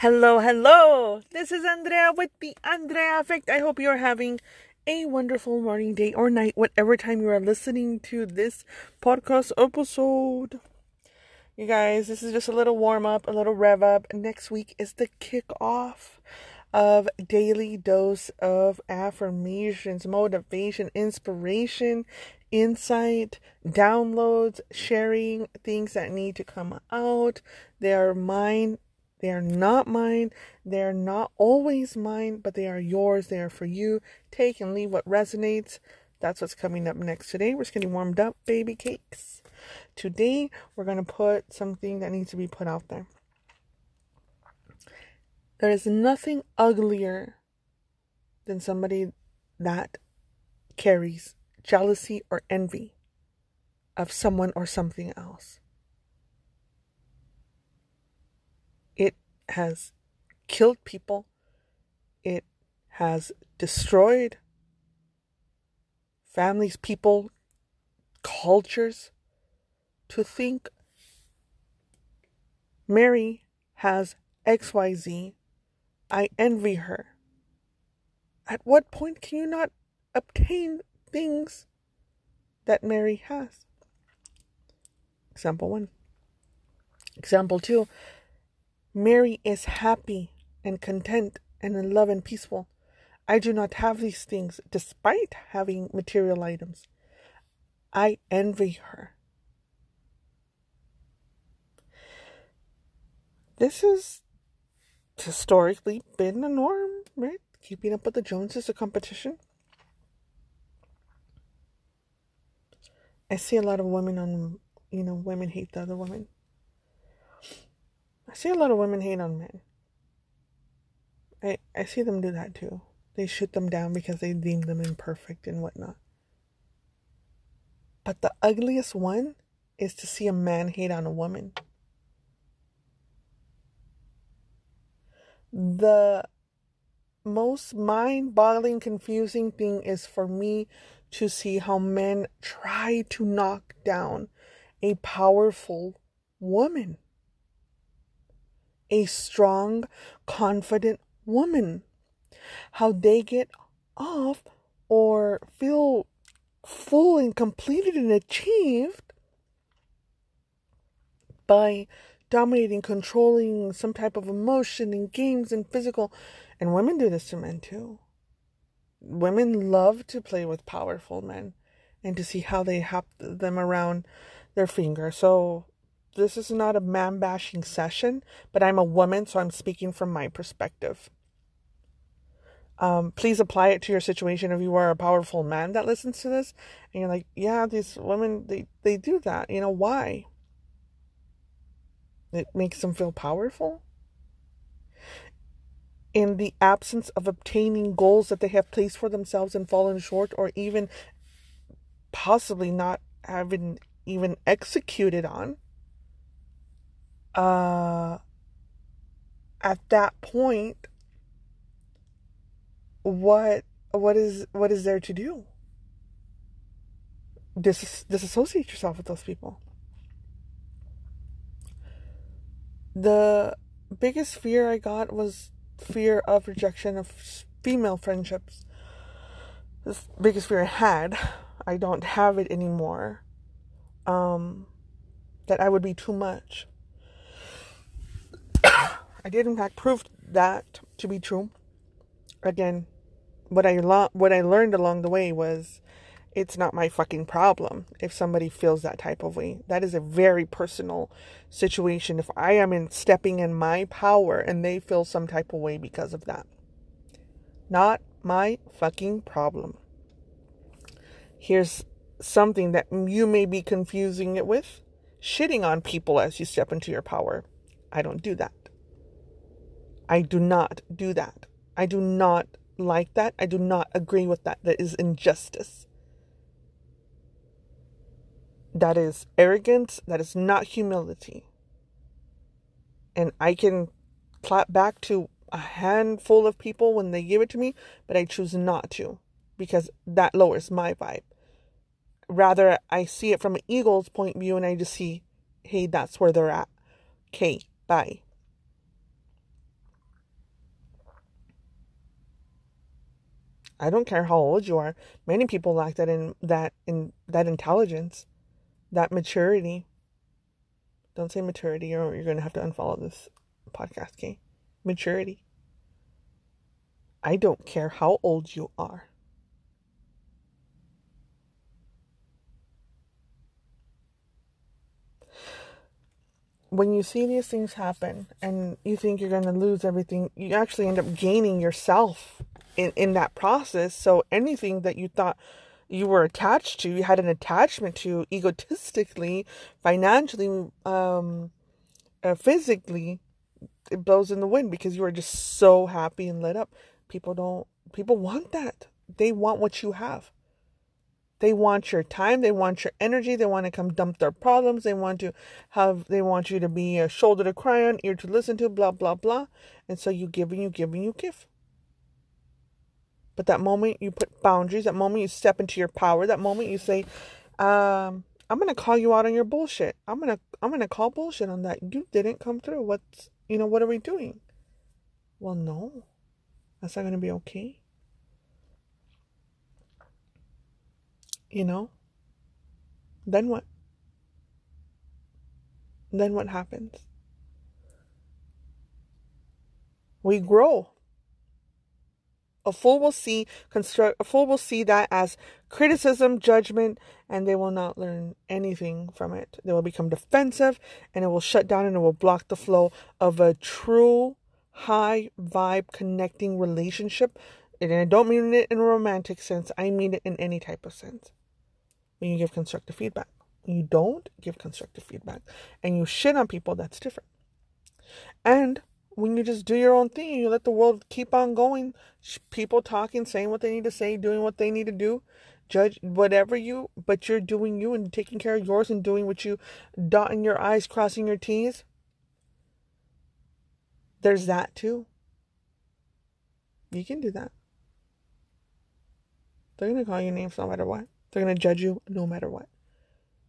Hello, hello. This is Andrea with the Andrea Effect. I hope you're having a wonderful morning, day, or night, whatever time you are listening to this podcast episode. You guys, this is just a little warm up, a little rev up. Next week is the kickoff of daily dose of affirmations, motivation, inspiration, insight, downloads, sharing things that need to come out. They are mine they are not mine. They are not always mine, but they are yours. They are for you. Take and leave what resonates. That's what's coming up next today. We're just getting warmed up, baby cakes. Today, we're going to put something that needs to be put out there. There is nothing uglier than somebody that carries jealousy or envy of someone or something else. It has killed people. It has destroyed families, people, cultures. To think Mary has XYZ, I envy her. At what point can you not obtain things that Mary has? Example one. Example two Mary is happy and content and in love and peaceful. I do not have these things despite having material items. I envy her. This has historically been the norm, right? Keeping up with the Joneses, a competition. I see a lot of women on, you know, women hate the other women. See a lot of women hate on men. I, I see them do that too. They shoot them down because they deem them imperfect and whatnot. But the ugliest one is to see a man hate on a woman. The most mind boggling, confusing thing is for me to see how men try to knock down a powerful woman a strong, confident woman. How they get off or feel full and completed and achieved by dominating, controlling some type of emotion in games and physical. And women do this to men too. Women love to play with powerful men and to see how they have them around their finger. So this is not a man bashing session, but I'm a woman, so I'm speaking from my perspective. Um, please apply it to your situation if you are a powerful man that listens to this and you're like, yeah, these women they, they do that. You know why? It makes them feel powerful. In the absence of obtaining goals that they have placed for themselves and fallen short, or even possibly not having even executed on, uh, at that point, what what is what is there to do? Dis- disassociate yourself with those people. The biggest fear I got was fear of rejection of female friendships. The biggest fear I had, I don't have it anymore. Um, that I would be too much. I did in fact prove that to be true. Again, what I lo- what I learned along the way was it's not my fucking problem if somebody feels that type of way. That is a very personal situation. If I am in stepping in my power and they feel some type of way because of that. Not my fucking problem. Here's something that you may be confusing it with shitting on people as you step into your power. I don't do that. I do not do that. I do not like that. I do not agree with that. That is injustice. That is arrogance. That is not humility. And I can clap back to a handful of people when they give it to me, but I choose not to because that lowers my vibe. Rather, I see it from an eagle's point of view and I just see, hey, that's where they're at. Okay, bye. I don't care how old you are. Many people lack that in that in that intelligence, that maturity. Don't say maturity or you're going to have to unfollow this podcast, okay? Maturity. I don't care how old you are. when you see these things happen and you think you're going to lose everything, you actually end up gaining yourself in, in that process. So anything that you thought you were attached to, you had an attachment to egotistically, financially, um, uh, physically, it blows in the wind because you are just so happy and lit up. People don't, people want that. They want what you have. They want your time, they want your energy, they want to come dump their problems, they want to have they want you to be a shoulder to cry on, ear to listen to, blah blah blah. And so you give and you give and you give. But that moment you put boundaries, that moment you step into your power, that moment you say, um, I'm gonna call you out on your bullshit. I'm gonna I'm gonna call bullshit on that. You didn't come through. What's you know, what are we doing? Well no. That's not gonna be okay. you know, then what? Then what happens? We grow. A fool will see construct a fool will see that as criticism, judgment, and they will not learn anything from it. They will become defensive and it will shut down and it will block the flow of a true high vibe connecting relationship. And I don't mean it in a romantic sense, I mean it in any type of sense when you give constructive feedback. When you don't give constructive feedback and you shit on people, that's different. And when you just do your own thing, you let the world keep on going, people talking, saying what they need to say, doing what they need to do, judge whatever you, but you're doing you and taking care of yours and doing what you, dotting your I's, crossing your T's. There's that too. You can do that. They're going to call you names no matter what. They're going to judge you no matter what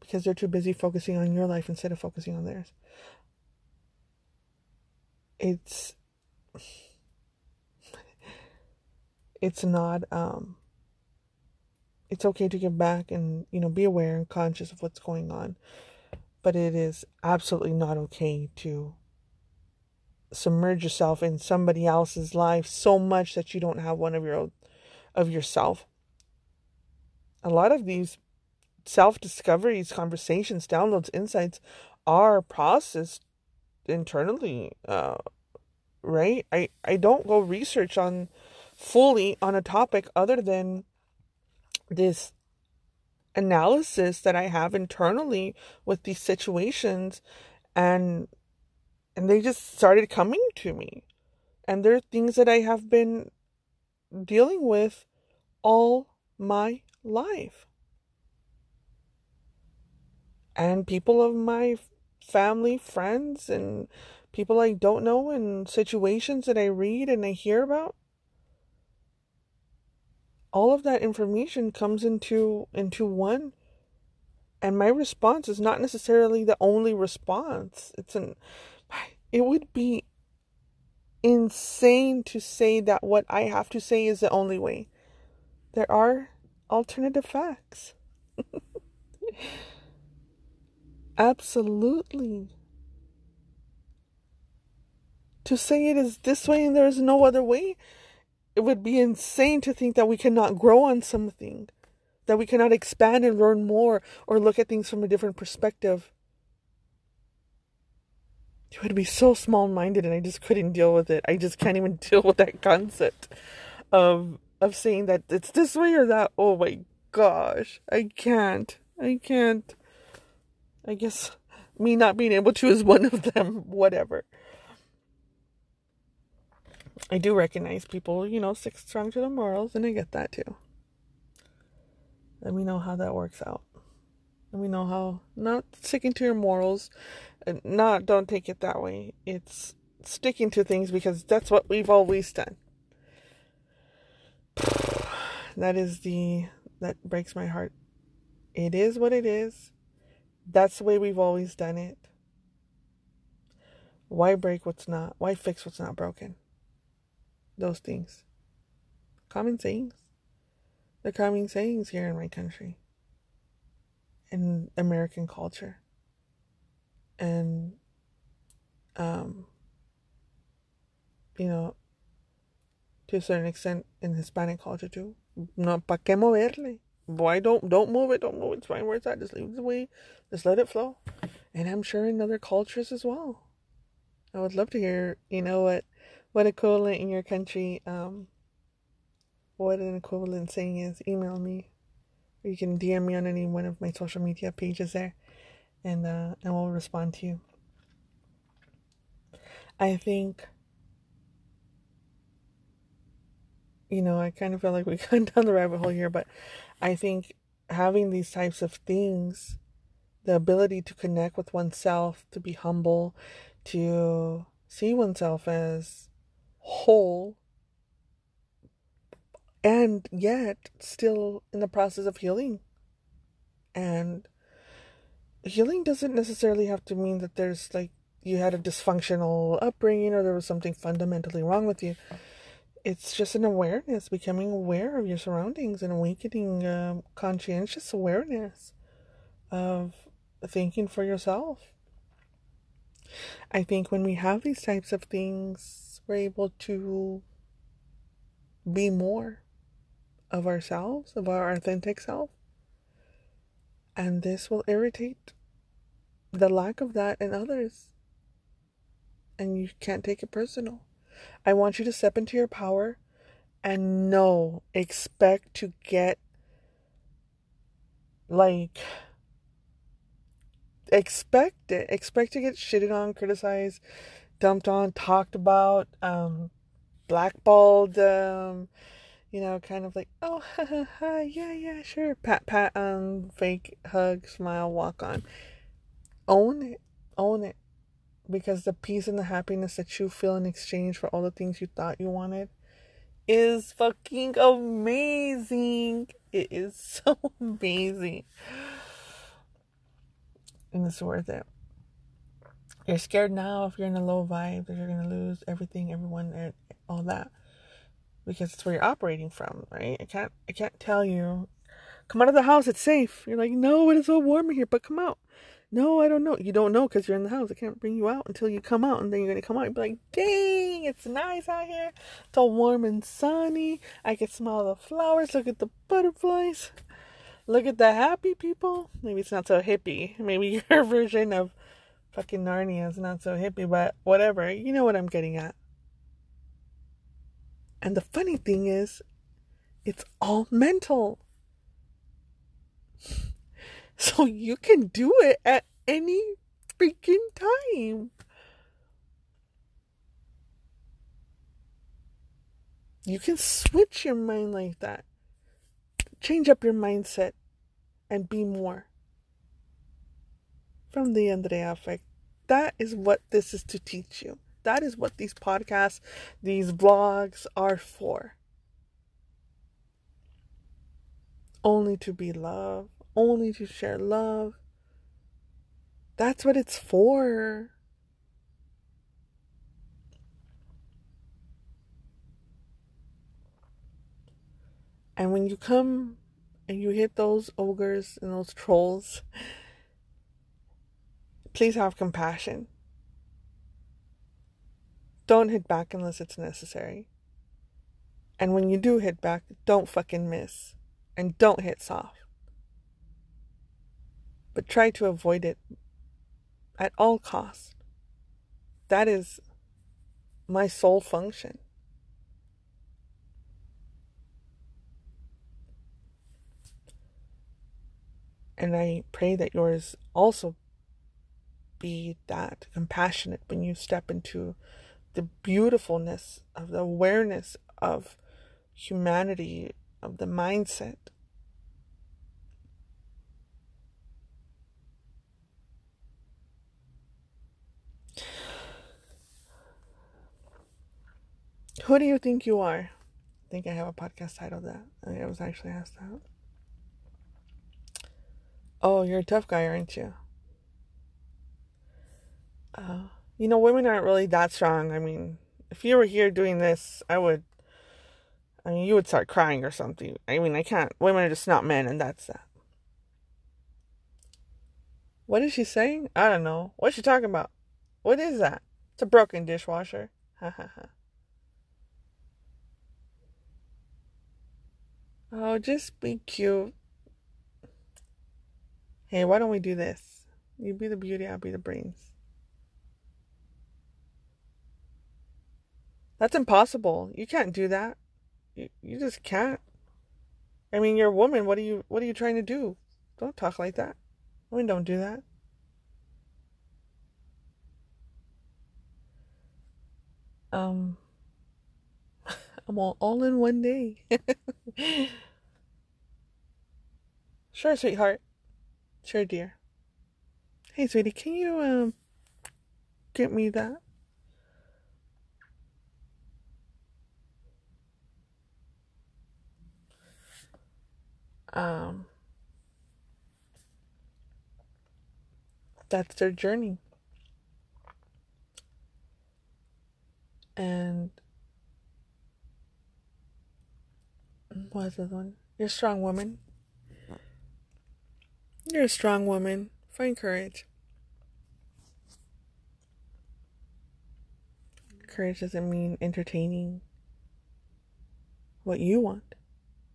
because they're too busy focusing on your life instead of focusing on theirs. It's it's not um it's okay to give back and you know be aware and conscious of what's going on but it is absolutely not okay to submerge yourself in somebody else's life so much that you don't have one of your own of yourself. A lot of these self discoveries, conversations, downloads, insights are processed internally. Uh, right? I, I don't go research on fully on a topic other than this analysis that I have internally with these situations and and they just started coming to me. And there are things that I have been dealing with all my life. And people of my family, friends, and people I don't know, and situations that I read and I hear about, all of that information comes into into one. And my response is not necessarily the only response. It's an it would be insane to say that what i have to say is the only way. There are alternative facts. Absolutely. To say it is this way and there is no other way, it would be insane to think that we cannot grow on something, that we cannot expand and learn more or look at things from a different perspective. It would be so small minded and I just couldn't deal with it. I just can't even deal with that concept of of saying that it's this way or that. Oh my gosh. I can't. I can't. I guess me not being able to is one of them. Whatever. I do recognize people, you know, stick strong to their morals, and I get that too. Let me know how that works out. Let me know how not sticking to your morals, not don't take it that way. It's sticking to things because that's what we've always done that is the that breaks my heart. It is what it is. That's the way we've always done it. Why break what's not? Why fix what's not broken? Those things. Common sayings. the common sayings here in my country, in American culture, and um, you know, to a certain extent in Hispanic culture too. No, pa qué moverle? Why don't don't move it? Don't move it. It's fine where it's at. Just leave it the way. Just let it flow. And I'm sure in other cultures as well. I would love to hear, you know, what what equivalent in your country, um, what an equivalent saying is. Email me, or you can DM me on any one of my social media pages there, and uh, and we'll respond to you. I think, you know, I kind of feel like we gone down the rabbit hole here, but I think having these types of things, the ability to connect with oneself, to be humble, to see oneself as whole and yet still in the process of healing. And healing doesn't necessarily have to mean that there's like you had a dysfunctional upbringing or there was something fundamentally wrong with you. It's just an awareness, becoming aware of your surroundings and awakening um, conscientious awareness of thinking for yourself I think when we have these types of things, we're able to be more of ourselves, of our authentic self. And this will irritate the lack of that in others. And you can't take it personal. I want you to step into your power and know, expect to get like expect it. Expect to get shitted on, criticized, dumped on, talked about, um, blackballed, um, you know, kind of like, oh, ha, ha, ha, yeah, yeah, sure. Pat, pat on, fake hug, smile, walk on. Own it. Own it. Because the peace and the happiness that you feel in exchange for all the things you thought you wanted is fucking amazing. It is so amazing and it's worth it. You're scared now if you're in a low vibe that you're gonna lose everything, everyone, and all that, because it's where you're operating from, right? I can't, I can't tell you, come out of the house, it's safe. You're like, no, it is so warm here, but come out. No, I don't know. You don't know because you're in the house. I can't bring you out until you come out, and then you're gonna come out and be like, "Dang, it's nice out here. It's all warm and sunny. I can smell the flowers. Look at the butterflies." Look at the happy people. Maybe it's not so hippie. Maybe your version of fucking Narnia is not so hippie, but whatever. You know what I'm getting at. And the funny thing is, it's all mental. So you can do it at any freaking time. You can switch your mind like that. Change up your mindset and be more. From the Andrea Effect. That is what this is to teach you. That is what these podcasts, these vlogs are for. Only to be loved, only to share love. That's what it's for. And when you come and you hit those ogres and those trolls, please have compassion. Don't hit back unless it's necessary. And when you do hit back, don't fucking miss. And don't hit soft. But try to avoid it at all costs. That is my sole function. And I pray that yours also be that compassionate when you step into the beautifulness of the awareness of humanity, of the mindset. Who do you think you are? I think I have a podcast titled that. I was actually asked that. Oh, you're a tough guy, aren't you? Uh, you know, women aren't really that strong. I mean, if you were here doing this, I would, I mean, you would start crying or something. I mean, I can't. Women are just not men, and that's that. What is she saying? I don't know. What's she talking about? What is that? It's a broken dishwasher. Ha ha ha. Oh, just be cute. Hey, why don't we do this? You be the beauty, I'll be the brains. That's impossible. You can't do that. You, you just can't. I mean, you're a woman. What are you what are you trying to do? Don't talk like that. Women don't do that. Um I'm all, all in one day. sure, sweetheart. Sure, dear. Hey, sweetie, can you um get me that? Um that's their journey. And what's the one? You're a strong woman. You're a strong woman. Find courage. Courage doesn't mean entertaining what you want,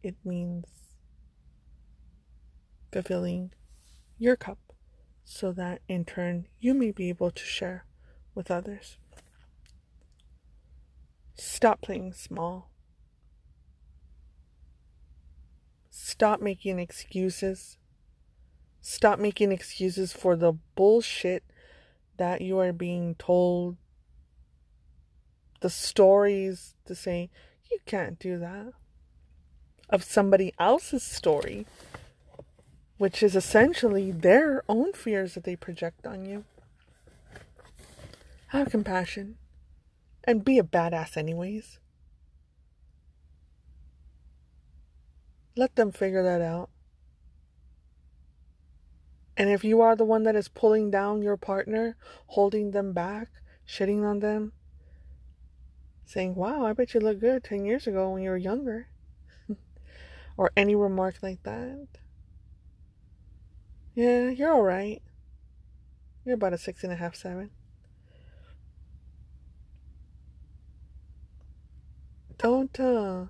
it means fulfilling your cup so that in turn you may be able to share with others. Stop playing small. Stop making excuses. Stop making excuses for the bullshit that you are being told. The stories to say, you can't do that. Of somebody else's story, which is essentially their own fears that they project on you. Have compassion and be a badass, anyways. Let them figure that out. And if you are the one that is pulling down your partner, holding them back, shitting on them, saying, Wow, I bet you look good 10 years ago when you were younger, or any remark like that, yeah, you're alright. You're about a six and a half, seven. Don't, uh,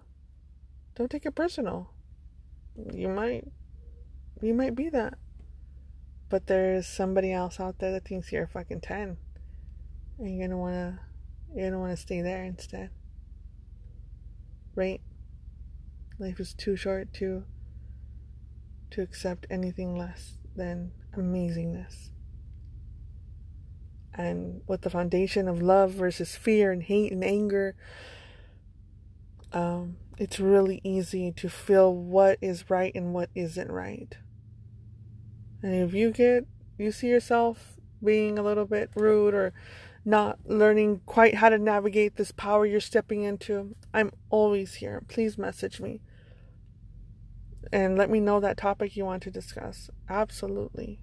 don't take it personal you might you might be that. But there's somebody else out there that thinks you're fucking 10. And you're gonna wanna you're gonna wanna stay there instead. Right? Life is too short to to accept anything less than amazingness. And with the foundation of love versus fear and hate and anger, um, it's really easy to feel what is right and what isn't right. And if you get, you see yourself being a little bit rude or not learning quite how to navigate this power you're stepping into, I'm always here. Please message me and let me know that topic you want to discuss. Absolutely.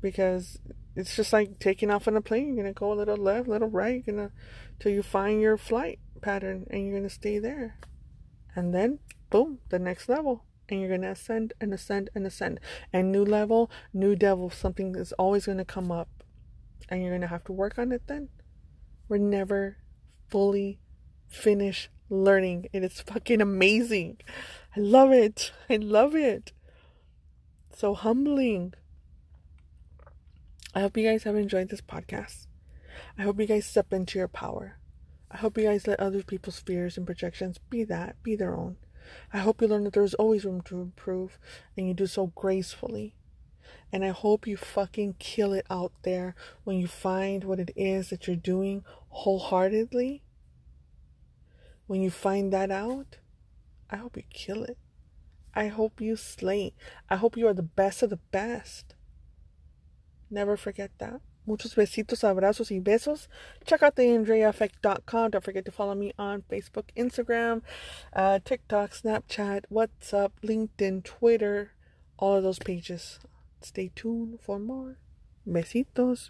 Because it's just like taking off on a plane. You're going to go a little left, a little right, you're gonna, till you find your flight pattern and you're going to stay there. And then, boom, the next level. And you're going to ascend and ascend and ascend. And new level, new devil, something is always going to come up. And you're going to have to work on it then. We're never fully finished learning. It is fucking amazing. I love it. I love it. So humbling. I hope you guys have enjoyed this podcast. I hope you guys step into your power. I hope you guys let other people's fears and projections be that, be their own. I hope you learn that there's always room to improve and you do so gracefully. And I hope you fucking kill it out there when you find what it is that you're doing wholeheartedly. When you find that out, I hope you kill it. I hope you slay. I hope you are the best of the best. Never forget that. Muchos besitos, abrazos y besos. Check out the AndreaEffect.com. Don't forget to follow me on Facebook, Instagram, uh, TikTok, Snapchat, WhatsApp, LinkedIn, Twitter, all of those pages. Stay tuned for more. Besitos.